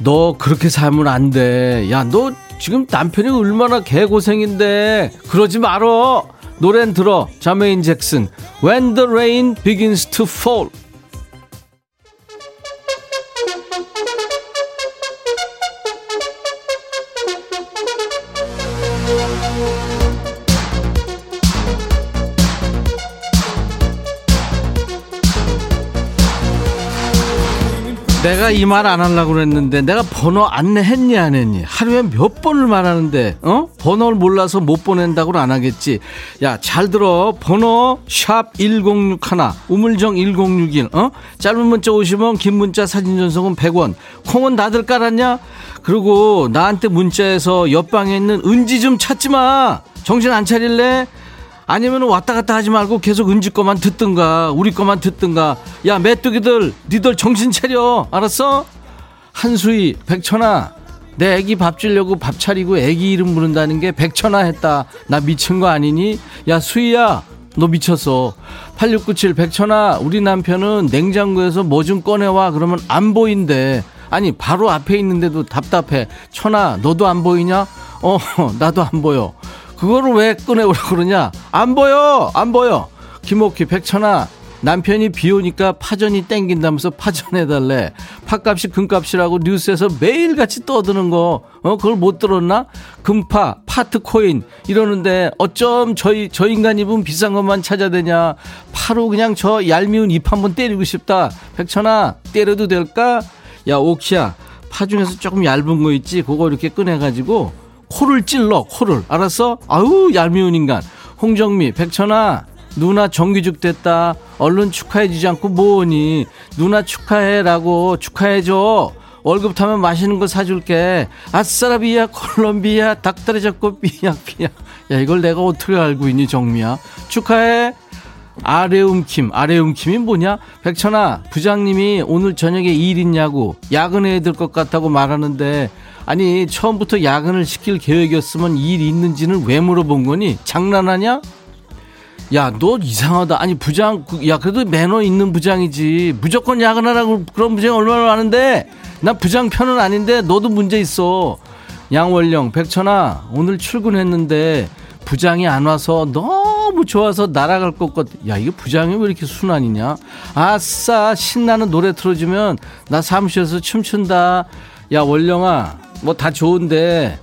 너 그렇게 살면 안 돼. 야, 너 지금 남편이 얼마나 개고생인데. 그러지 말어. 노래는 들어. 자메인 잭슨. When the rain begins to fall. 내가 이 말 안 하려고 그랬는데 내가 번호 안내했니 안 했니? 하루에 몇 번을 말하는데 어? 번호를 몰라서 못 보낸다고는 안 하겠지. 야 잘 들어. 번호 샵 1061 우물정 1061 어? 짧은 문자 50원 긴 문자 사진 전송은 100원. 콩은 다들 깔았냐? 그리고 나한테 문자에서 옆방에 있는 은지 좀 찾지 마. 정신 안 차릴래 아니면 왔다 갔다 하지 말고 계속 은지 거만 듣든가 우리 거만 듣든가. 야 메뚜기들 니들 정신 차려. 알았어? 한수희 백천아. 내 애기 밥 주려고 밥 차리고 애기 이름 부른다는 게 백천아 했다. 나 미친 거 아니니? 야 수희야 너 미쳤어. 8697 백천아 우리 남편은 냉장고에서 뭐 좀 꺼내와. 그러면 안 보인대. 아니 바로 앞에 있는데도 답답해. 천아 너도 안 보이냐? 어 나도 안 보여 그거를 왜 꺼내오라 그러냐? 안 보여! 안 보여! 김옥희, 백천아, 남편이 비 오니까 파전이 땡긴다면서 파전해달래. 파값이 금값이라고 뉴스에서 매일같이 떠드는 거, 어, 그걸 못 들었나? 금파, 파트코인, 이러는데 어쩜 저희, 저 인간 입은 비싼 것만 찾아대냐. 파로 그냥 저 얄미운 입 한번 때리고 싶다. 백천아, 때려도 될까? 야, 옥희야, 파 중에서 조금 얇은 거 있지? 그거 이렇게 꺼내가지고, 코를 찔러 코를. 알았어? 아유 얄미운 인간. 홍정미 백천아 누나 정규직 됐다. 얼른 축하해주지 않고 뭐니? 누나 축하해라고 축하해줘. 월급 타면 맛있는 거 사줄게. 아싸라비아 콜롬비아 닭다리 잡고 삐약삐약. 야 이걸 내가 어떻게 알고 있니 정미야? 축하해 아래움킴, 아래움킴이 뭐냐? 백천아, 부장님이 오늘 저녁에 일 있냐고, 야근해야 될 것 같다고 말하는데, 아니, 처음부터 야근을 시킬 계획이었으면 일 있는지는 왜 물어본 거니? 장난하냐? 야, 너 이상하다. 아니, 부장, 그, 야, 그래도 매너 있는 부장이지. 무조건 야근하라고 그런 부장이 얼마나 많은데, 나 부장 편은 아닌데, 너도 문제 있어. 양월령, 백천아, 오늘 출근했는데, 부장이 안 와서 너무 좋아서 날아갈 것 같. 야, 이거 부장이 왜 이렇게 순환이냐? 아싸, 신나는 노래 틀어주면, 나 사무실에서 춤춘다. 야, 월령아, 뭐 다 좋은데,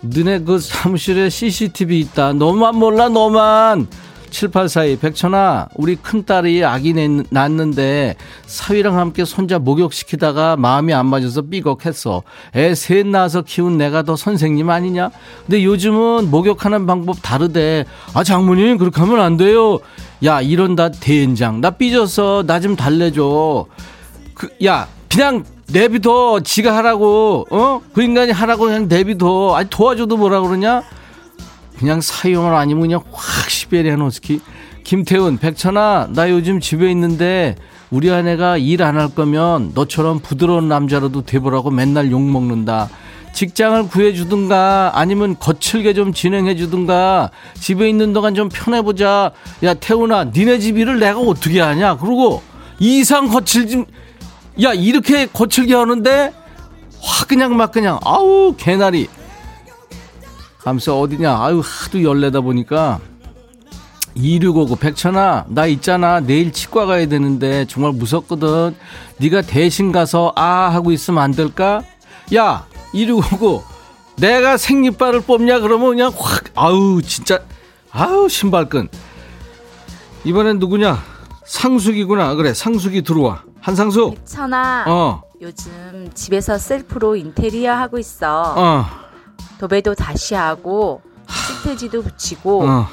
너네 그 사무실에 CCTV 있다. 너만 몰라, 너만. 7842 백천아 우리 큰딸이 아기 낳는데 사위랑 함께 손자 목욕시키다가 마음이 안 맞아서 삐걱했어. 애 셋 낳아서 키운 내가 더 선생님 아니냐? 근데 요즘은 목욕하는 방법 다르대. 아 장모님 그렇게 하면 안 돼요. 야 이런다 대인장. 나 삐졌어 나좀 달래줘. 그, 야 그냥 내비둬. 지가 하라고. 어 그 인간이 하라고 그냥 내비둬. 아니 도와줘도 뭐라 그러냐 그냥 사용을 아니면 그냥 확 시베리아 노스키. 김태훈, 백천아, 나 요즘 집에 있는데 우리 아내가 일 안 할 거면 너처럼 부드러운 남자로도 돼보라고 맨날 욕먹는다. 직장을 구해주든가 아니면 거칠게 좀 진행해주든가 집에 있는 동안 좀 편해보자. 야, 태훈아, 니네 집 일을 내가 어떻게 하냐? 그리고 이상 거칠 좀, 야, 이렇게 거칠게 하는데 확 그냥 막 그냥, 아우, 개나리. 하면서 어디냐? 아유 하도 열내다 보니까 2659 백천아 나 있잖아. 내일 치과 가야 되는데 정말 무섭거든. 네가 대신 가서 아 하고 있으면 안 될까? 야 2659 내가 생리발을 뽑냐? 그러면 그냥 확 아우 진짜 아우 신발끈. 이번엔 누구냐? 상숙이구나. 그래 상숙이 들어와. 한상숙. 백천아 어. 요즘 집에서 셀프로 인테리어 하고 있어. 어. 도배도 다시 하고 시트지도 붙이고 어.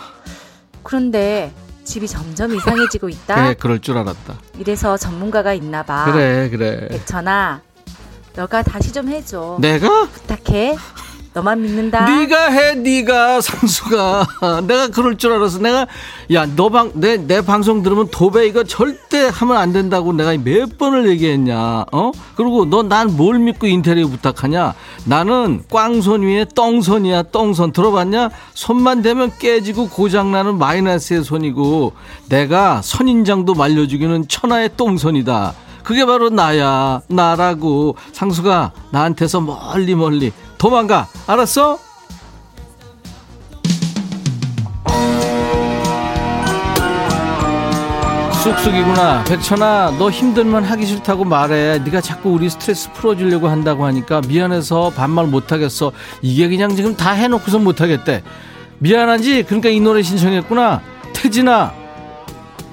그런데 집이 점점 이상해지고 있다. 그래 그럴 줄 알았다 이래서 전문가가 있나 봐. 그래 그래 백천아, 너가 다시 좀 해줘. 내가 부탁해. 너만 믿는다. 네가 해, 네가 상수가. 내가 그럴 줄 알았어. 내가 야, 너 방 내 내 방송 들으면 도배 이거 절대 하면 안 된다고 내가 몇 번을 얘기했냐. 어? 그리고 너 난 뭘 믿고 인테리어 부탁하냐? 나는 꽝손 위에 똥손이야. 똥손 들어봤냐? 손만 대면 깨지고 고장 나는 마이너스의 손이고 내가 선인장도 말려주기는 천하의 똥손이다. 그게 바로 나야. 나라고. 상수가 나한테서 멀리 멀리 도망가. 알았어? 쑥쑥이구나. 백천아, 너 힘들면 하기 싫다고 말해. 네가 자꾸 우리 스트레스 풀어주려고 한다고 하니까 미안해서 반말 못하겠어. 이게 그냥 지금 다 해놓고서 못하겠대. 미안하지? 그러니까 이 노래 신청했구나. 태진아,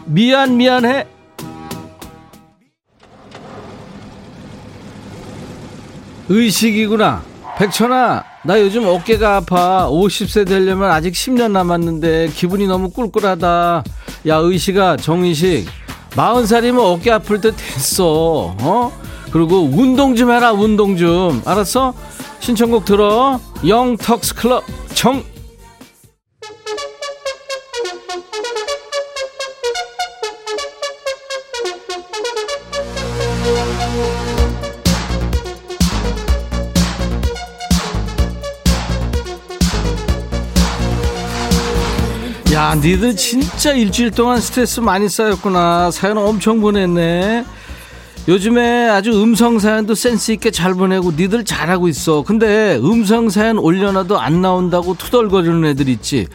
미안 미안해. 의식이구나. 백천아, 나 요즘 어깨가 아파. 50세 되려면 아직 10년 남았는데 기분이 너무 꿀꿀하다. 야, 의식아, 정의식. 40살이면 어깨 아플 때 됐어. 어? 그리고 운동 좀 해라, 운동 좀. 알았어? 신청곡 들어. 영턱스 클럽 정. 니들 진짜 일주일 동안 스트레스 많이 쌓였구나. 사연 엄청 보냈네. 요즘에 아주 음성 사연도 센스 있게 잘 보내고 니들 잘하고 있어. 근데 음성 사연 올려놔도 안 나온다고 투덜거리는 애들 있지.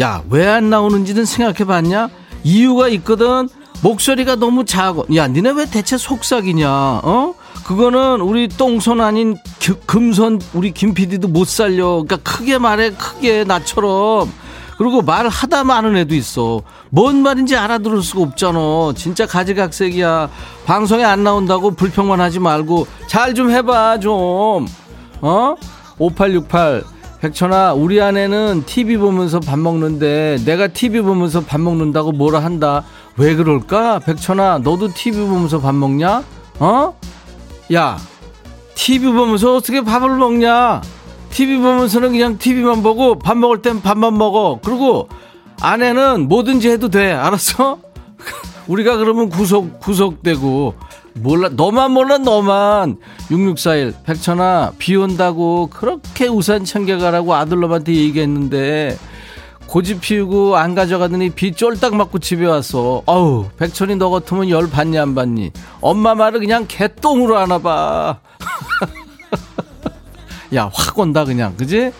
야, 왜 안 나오는지는 생각해 봤냐? 이유가 있거든. 목소리가 너무 작아. 야, 니네 왜 대체 속삭이냐? 어? 그거는 우리 똥손 아닌 기- 금손 우리 김 PD도 못 살려. 그러니까 크게 말해, 크게 나처럼. 그리고 말 하다 마는 애도 있어. 뭔 말인지 알아들을 수가 없잖아. 진짜 가지각색이야. 방송에 안 나온다고 불평만 하지 말고 잘 좀 해봐 좀. 어? 5868 백천아 우리 아내는 TV 보면서 밥 먹는데 내가 TV 보면서 밥 먹는다고 뭐라 한다. 왜 그럴까? 백천아 너도 TV 보면서 밥 먹냐? 어? 야 TV 보면서 어떻게 밥을 먹냐? TV 보면서는 그냥 TV만 보고 밥 먹을 땐 밥만 먹어. 그리고 아내는 뭐든지 해도 돼. 알았어? 우리가 그러면 구속, 구속되고, 몰라, 너만 몰라, 너만. 6641, 백천아, 비 온다고 그렇게 우산 챙겨가라고 아들놈한테 얘기했는데, 고집 피우고 안 가져가더니 비 쫄딱 맞고 집에 왔어. 어우, 백천이 너 같으면 열 받니 안 받니? 엄마 말을 그냥 개똥으로 하나 봐. 야, 확 온다 그냥. 그지?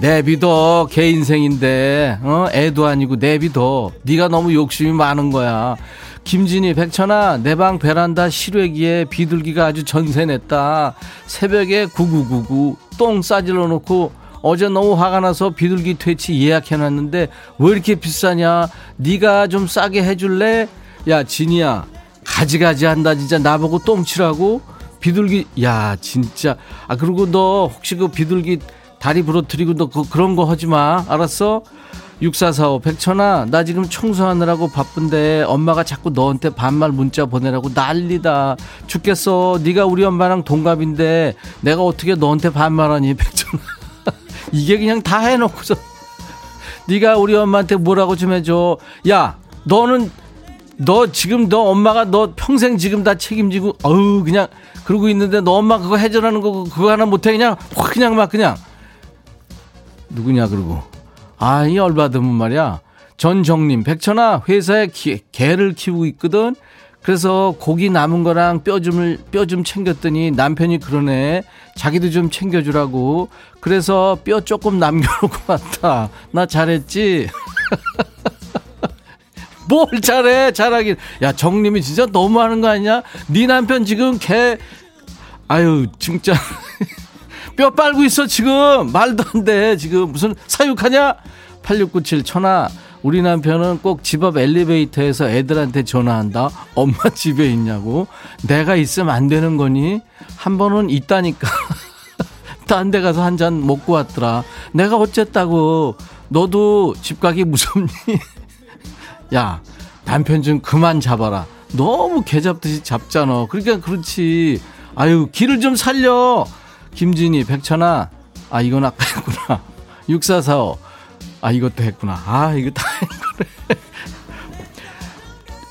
내비둬. 개 인생인데. 어? 애도 아니고 내비둬. 네가 너무 욕심이 많은 거야. 김진희, 백천아, 내 방 베란다 실외기에 비둘기가 아주 전세냈다. 새벽에 9999, 똥 싸질러 놓고 어제 너무 화가 나서 비둘기 퇴치 예약해놨는데 왜 이렇게 비싸냐? 네가 좀 싸게 해줄래? 야 진이야 가지가지 한다 진짜 나보고 똥치라고 비둘기 야 진짜. 아 그리고 너 혹시 그 비둘기 다리 부러뜨리고 너 그, 그런 거 하지 마. 알았어? 6445 백천아 나 지금 청소하느라고 바쁜데 엄마가 자꾸 너한테 반말 문자 보내라고 난리다. 죽겠어. 네가 우리 엄마랑 동갑인데 내가 어떻게 너한테 반말하니 백천아? 이게 그냥 다 해놓고서. 네가 우리 엄마한테 뭐라고 좀 해줘. 야, 너는 너 지금 너 엄마가 너 평생 지금 다 책임지고 어우 그냥 그러고 있는데 너 엄마 그거 해줘라는 거 그거 하나 못해? 그냥 확 그냥 막 그냥. 누구냐 그러고. 아 이 열받으면 말이야. 전정님 백천아 회사에 기, 개를 키우고 있거든. 그래서 고기 남은 거랑 뼈좀뼈좀 챙겼더니 남편이 그러네. 자기도 좀 챙겨주라고. 그래서 뼈 조금 남겨놓고 왔다. 나 잘했지? 뭘 잘해? 잘하긴. 야 정님이 진짜 너무하는 거 아니야 네 남편 지금 개 아유 진짜 뼈 빨고 있어 지금 말도 안 돼 지금 무슨 사육하냐 8697 천하 우리 남편은 꼭 집 앞 엘리베이터에서 애들한테 전화한다. 엄마 집에 있냐고. 내가 있으면 안 되는 거니? 한 번은 있다니까. 딴 데 가서 한 잔 먹고 왔더라. 내가 어쨌다고. 너도 집 가기 무섭니? 야, 남편 좀 그만 잡아라. 너무 개 잡듯이 잡잖아. 그러니까 그렇지. 아유, 길을 좀 살려. 김진희, 백천아. 아, 이건 아까 했구나. 6445. 아 이것도 했구나. 아 이거 다 했구나.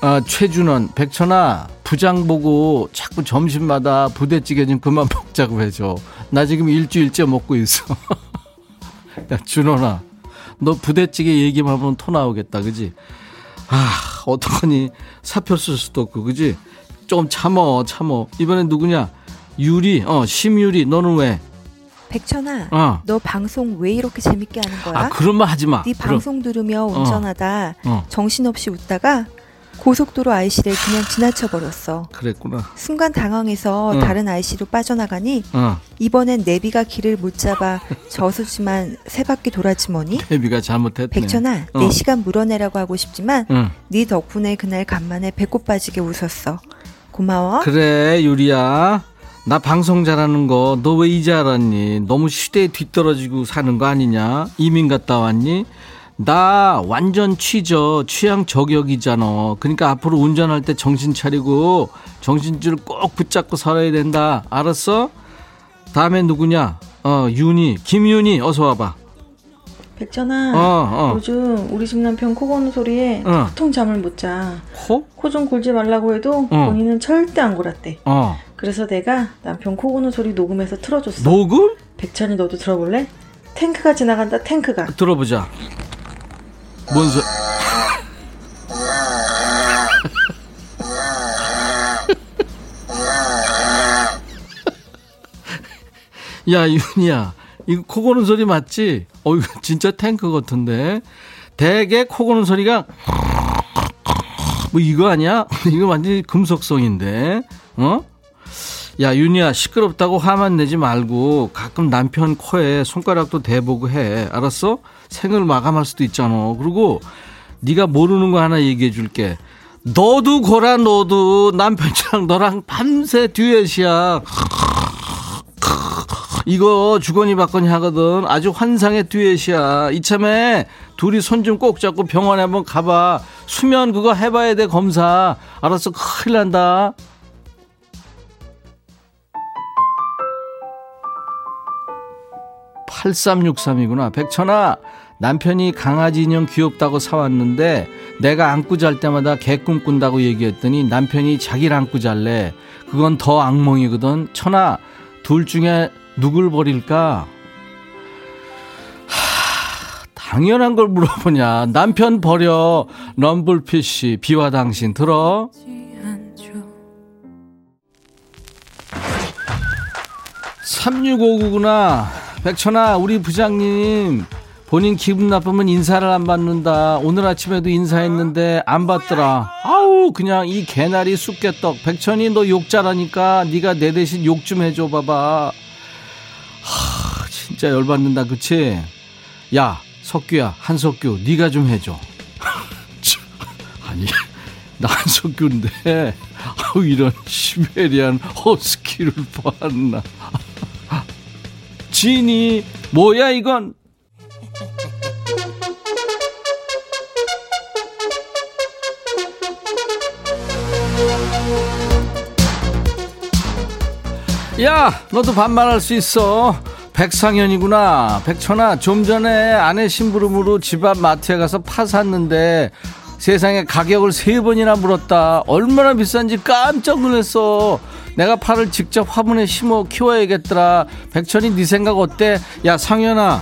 아 최준원 백천아 부장 보고 자꾸 점심마다 부대찌개 좀 그만 먹자고 해줘. 나 지금 일주일째 먹고 있어. 야 준원아 너 부대찌개 얘기만 하면 토 나오겠다 그지? 아 어떡하니 사표 쓸 수도 없고 그지? 좀 참어 참어 이번엔 누구냐? 유리 어 심유리 너는 왜? 백천아, 어. 너 방송 왜 이렇게 재밌게 하는 거야? 아 그런 말 하지 마. 네 그럼. 방송 들으며 운전하다 어. 정신없이 웃다가 고속도로 아이씨를 그냥 지나쳐 버렸어. 그랬구나. 순간 당황해서 응. 다른 아이씨로 빠져나가니 어. 이번엔 내비가 길을 못 잡아 저수지만 세 바퀴 돌았지 뭐니? 데비가 잘못했네. 백천아, 어. 내 시간 물어내라고 하고 싶지만 응. 네 덕분에 그날 간만에 배꼽 빠지게 웃었어. 고마워. 그래 유리야 나 방송 잘하는 거 너 왜 이제 알았니 너무 시대에 뒤떨어지고 사는 거 아니냐 이민 갔다 왔니 나 완전 취저 취향 저격이잖아 그러니까 앞으로 운전할 때 정신 차리고 정신줄 꼭 붙잡고 살아야 된다 알았어 다음에 누구냐 어 윤희 김윤희 어서 와봐 백천아, 어, 어. 요즘 우리 집 남편 코 고는 소리에 어. 도통 잠을 못 자. 코? 코 좀 골지 말라고 해도 어. 본인은 절대 안 골았대. 어 그래서 내가 남편 코 고는 소리 녹음해서 틀어줬어. 녹음? 백천이 너도 들어볼래? 탱크가 지나간다, 탱크가. 들어보자 뭔 소... 야 윤이야 이거 코 고는 소리 맞지? 어 이거 진짜 탱크 같은데 대개 코 고는 소리가 뭐 이거 아니야? 이거 완전 히 금속성인데 어? 야 윤이야 시끄럽다고 화만 내지 말고 가끔 남편 코에 손가락도 대보고 해. 알았어? 생을 마감할 수도 있잖아. 그리고 네가 모르는 거 하나 얘기해 줄게. 너도 고라 너도. 남편이랑 너랑 밤새 듀엣이야. 이거 주거니 받거니 하거든. 아주 환상의 듀엣이야. 이참에 둘이 손 좀 꼭 잡고 병원에 한번 가봐. 수면 그거 해봐야 돼 검사. 알았어? 큰일 난다 8363이구나. 백천아, 남편이 강아지 인형 귀엽다고 사왔는데 내가 안고 잘 때마다 개 꿈 꾼다고 얘기했더니 남편이 자기를 안고 잘래. 그건 더 악몽이거든. 천아, 둘 중에 누굴 버릴까? 하, 당연한 걸 물어보냐. 남편 버려. 럼블피쉬, 비와 당신 들어. 3659구나. 백천아, 우리 부장님. 본인 기분 나쁘면 인사를 안 받는다. 오늘 아침에도 인사했는데 안 받더라. 아우 그냥 이 개나리 쑥개떡. 백천이 너 욕 잘하니까 네가 내 대신 욕 좀 해줘 봐봐. 하 진짜 열받는다 그치? 야 석규야 한석규 네가 좀 해줘. 아니 나 한석규인데 아우 이런 시베리안 허스키를 봤나. 진이 뭐야 이건 야, 너도 반말할 수 있어. 백상현이구나. 백천아, 좀 전에 아내 심부름으로 집 앞 마트에 가서 파 샀는데 세상에 가격을 세 번이나 물었다. 얼마나 비싼지 깜짝 놀랐어. 내가 파를 직접 화분에 심어 키워야겠더라. 백천이 네 생각 어때? 야, 상현아.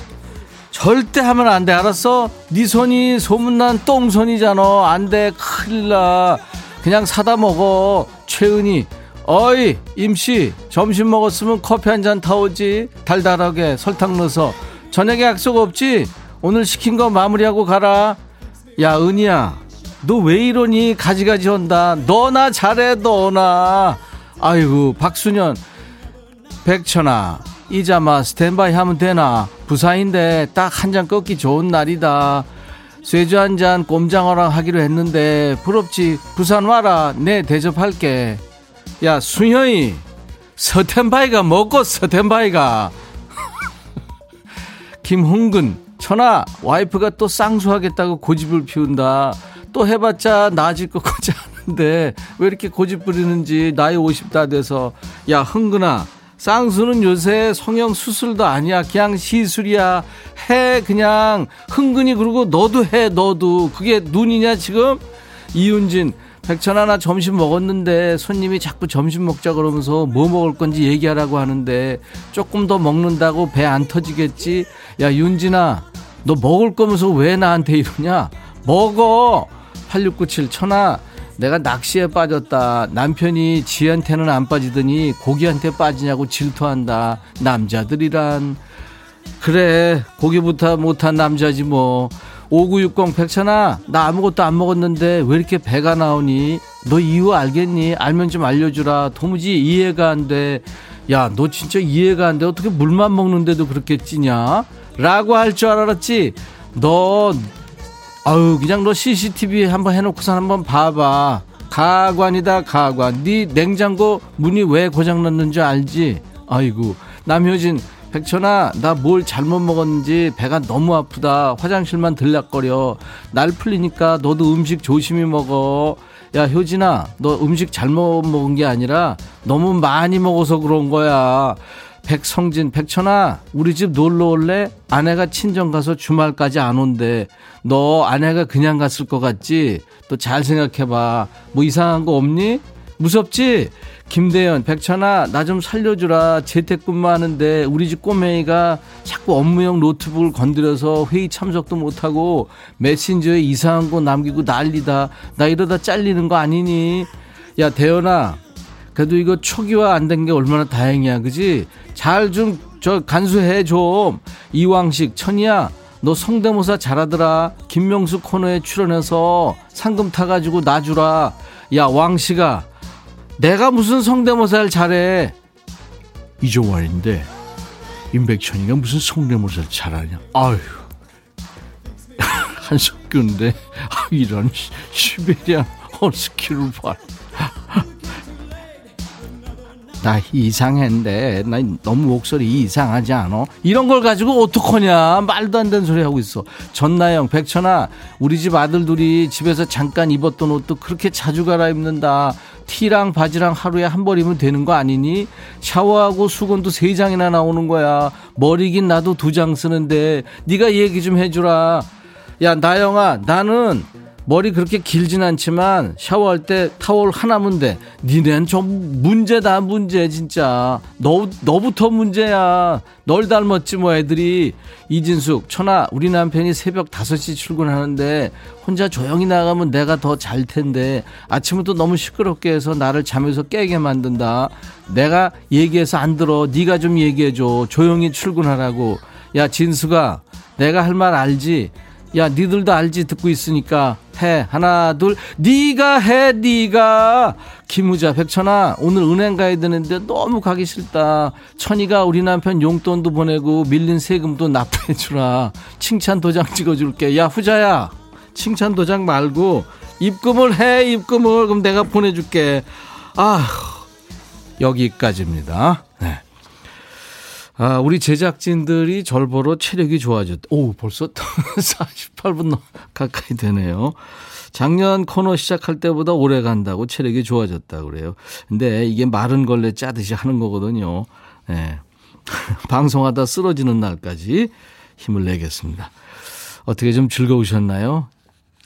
절대 하면 안 돼. 알았어? 네 손이 소문난 똥손이잖아. 안 돼. 큰일 나. 그냥 사다 먹어. 최은희. 어이 임씨 점심 먹었으면 커피 한 잔 타오지 달달하게 설탕 넣어서 저녁에 약속 없지 오늘 시킨 거 마무리하고 가라 야 은희야 너 왜 이러니 가지가지 한다 너나 잘해 너나 아이고 박수년 백천아 이자마 스탠바이 하면 되나? 부사인데 딱 한 잔 꺾기 좋은 날이다. 쇠주 한 잔 꼼장어랑 하기로 했는데 부럽지. 부산 와라 내 대접할게. 야 수현이 서텐바이가 먹고 서텐바이가. 김홍근 천하 와이프가 또 쌍수하겠다고 고집을 피운다. 또 해봤자 나아질 것 같지 않 은데 왜 이렇게 고집 부리는지 나이 50 다 돼서. 야 흥근아. 쌍수는 요새 성형 수술도 아니야. 그냥 시술이야. 해 그냥. 흥근이 그러고 너도 해 너도. 그게 눈이냐 지금? 이윤진. 백천아 나 점심 먹었는데 손님이 자꾸 점심 먹자 그러면서 뭐 먹을 건지 얘기하라고 하는데 조금 더 먹는다고 배 안 터지겠지? 야 윤진아. 너 먹을 거면서 왜 나한테 이러냐? 먹어. 8697 천아 내가 낚시에 빠졌다. 남편이 지한테는 안 빠지더니 고기한테 빠지냐고 질투한다. 남자들이란. 그래 고기부터 못한 남자지 뭐. 5960 백천아 나 아무것도 안 먹었는데 왜 이렇게 배가 나오니? 너 이유 알겠니? 알면 좀 알려주라. 도무지 이해가 안 돼. 야 너 진짜 이해가 안 돼. 어떻게 물만 먹는데도 그렇게 찌냐? 라고 할 줄 알았지? 너 아유 그냥 너 CCTV 한번 해놓고서 한번 봐봐. 가관이다 가관. 네 냉장고 문이 왜 고장났는지 알지? 아이고 남효진 백천아 나 뭘 잘못 먹었는지 배가 너무 아프다. 화장실만 들락거려. 날 풀리니까 너도 음식 조심히 먹어. 야 효진아 너 음식 잘못 먹은 게 아니라 너무 많이 먹어서 그런 거야 백성진 백천아 우리 집 놀러 올래 아내가 친정 가서 주말까지 안 온대 너 아내가 그냥 갔을 것 같지 또 잘 생각해봐 뭐 이상한 거 없니 무섭지 김대현, 백천아, 나 좀 살려주라. 재택근무 하는데 우리 집 꼬맹이가 자꾸 업무용 노트북을 건드려서 회의 참석도 못하고 메신저에 이상한 거 남기고 난리다. 나 이러다 잘리는 거 아니니? 야, 대현아. 그래도 이거 초기화 안 된 게 얼마나 다행이야, 그지? 잘 좀 저 간수해 좀. 이왕식, 천이야. 너 성대모사 잘하더라. 김명수 코너에 출연해서 상금 타가지고 놔주라. 야, 왕씨가. 내가 무슨 성대모사를 잘해 이종환인데 임백천이가 무슨 성대모사를 잘하냐 아유 한석규인데 아, 이런 시베리안 허스키를 봐 나 이상했는데 나 너무 목소리 이상하지 않아? 이런 걸 가지고 어떡하냐? 말도 안 되는 소리 하고 있어. 전나영 백천아 우리 집 아들들이 집에서 잠깐 입었던 옷도 그렇게 자주 갈아입는다. 티랑 바지랑 하루에 한 벌이면 되는 거 아니니? 샤워하고 수건도 세 장이나 나오는 거야. 머리 긴 나도 두 장 쓰는데. 네가 얘기 좀 해주라. 야 나영아 나는 머리 그렇게 길진 않지만 샤워할 때 타월 하나면 돼. 니넨 좀 문제다 문제 진짜. 너 너부터 문제야. 널 닮았지 뭐 애들이. 이진숙 천아 우리 남편이 새벽 5시 출근하는데 혼자 조용히 나가면 내가 더 잘 텐데 아침부터 너무 시끄럽게 해서 나를 잠에서 깨게 만든다. 내가 얘기해서 안 들어. 네가 좀 얘기해 줘. 조용히 출근하라고. 야 진수가 내가 할 말 알지? 야 니들도 알지 듣고 있으니까 해. 하나 둘. 니가 해 니가. 김우자 백천아 오늘 은행 가야 되는데 너무 가기 싫다. 천이가 우리 남편 용돈도 보내고 밀린 세금도 납부해 주라. 칭찬 도장 찍어줄게. 야 후자야. 칭찬 도장 말고 입금을 해 입금을. 그럼 내가 보내줄게. 아 여기까지입니다. 네. 아, 우리 제작진들이 절보로 체력이 좋아졌다. 오, 벌써 48분 가까이 되네요. 작년 코너 시작할 때보다 오래 간다고 체력이 좋아졌다 그래요. 근데 이게 마른 걸레 짜듯이 하는 거거든요. 네. 방송하다 쓰러지는 날까지 힘을 내겠습니다. 어떻게 좀 즐거우셨나요?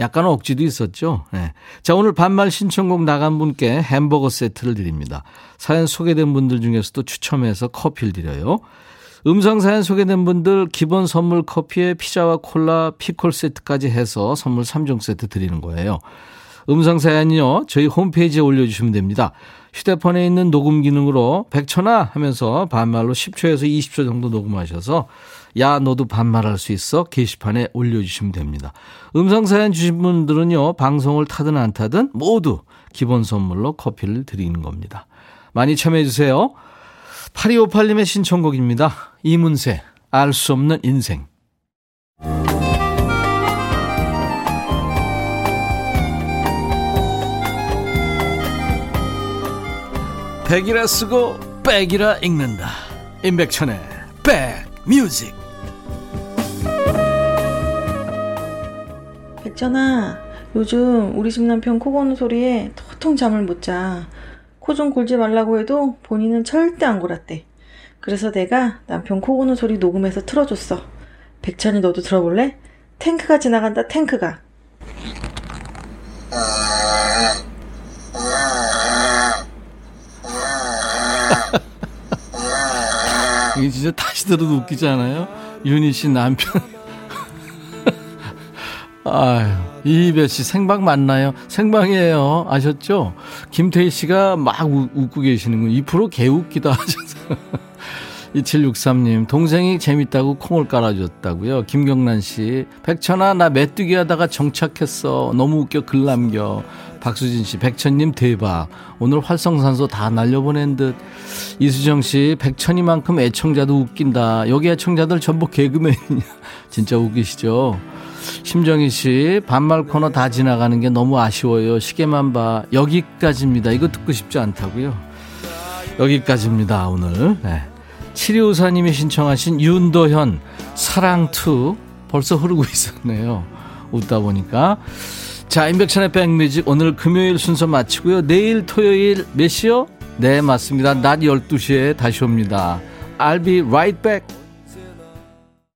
약간 억지도 있었죠. 네. 자, 오늘 반말 신청곡 나간 분께 햄버거 세트를 드립니다. 사연 소개된 분들 중에서도 추첨해서 커피를 드려요. 음성 사연 소개된 분들 기본 선물 커피에 피자와 콜라, 피콜 세트까지 해서 선물 3종 세트 드리는 거예요. 음성 사연이요. 저희 홈페이지에 올려주시면 됩니다. 휴대폰에 있는 녹음 기능으로 백천아 하면서 반말로 10초에서 20초 정도 녹음하셔서 야 너도 반말할 수 있어 게시판에 올려주시면 됩니다. 음성 사연 주신 분들은요. 방송을 타든 안 타든 모두 기본 선물로 커피를 드리는 겁니다. 많이 참여해 주세요. 8258님의 신청곡입니다. 이문세, 알 수 없는 인생. 백이라 쓰고 백이라 읽는다. 임백천의 백뮤직. 백천아, 요즘 우리 집 남편 코 고는 소리에 도통 잠을 못 자. 코 좀 골지 말라고 해도 본인은 절대 안 골았대. 그래서 내가 남편 코 고는 소리 녹음해서 틀어줬어. 백천이 너도 들어볼래? 탱크가 지나간다, 탱크가. 이게 진짜 다시 들어도 웃기지 않아요? 윤희 씨 남편. 아유, 이희배 씨 생방 맞나요? 생방이에요. 아셨죠? 김태희 씨가 막 우, 웃고 계시는 거. 2% 개웃기다 하셔서. 2763님, 동생이 재밌다고 콩을 깔아줬다고요. 김경란 씨, 백천아, 나 메뚜기 하다가 정착했어. 너무 웃겨, 글 남겨. 박수진 씨, 백천님 대박. 오늘 활성산소 다 날려보낸 듯. 이수정 씨, 백천이만큼 애청자도 웃긴다. 여기 애청자들 전부 개그맨이냐. 진짜 웃기시죠? 심정희 씨, 반말 코너 다 지나가는 게 너무 아쉬워요. 시계만 봐. 여기까지입니다. 이거 듣고 싶지 않다고요? 여기까지입니다, 오늘. 네. 7254님이 신청하신 윤도현, 사랑2 벌써 흐르고 있었네요. 웃다 보니까. 자, 인백천의 백뮤직 오늘 금요일 순서 마치고요. 내일 토요일 몇 시요? 네, 맞습니다. 낮 12시에 다시 옵니다. I'll be right back.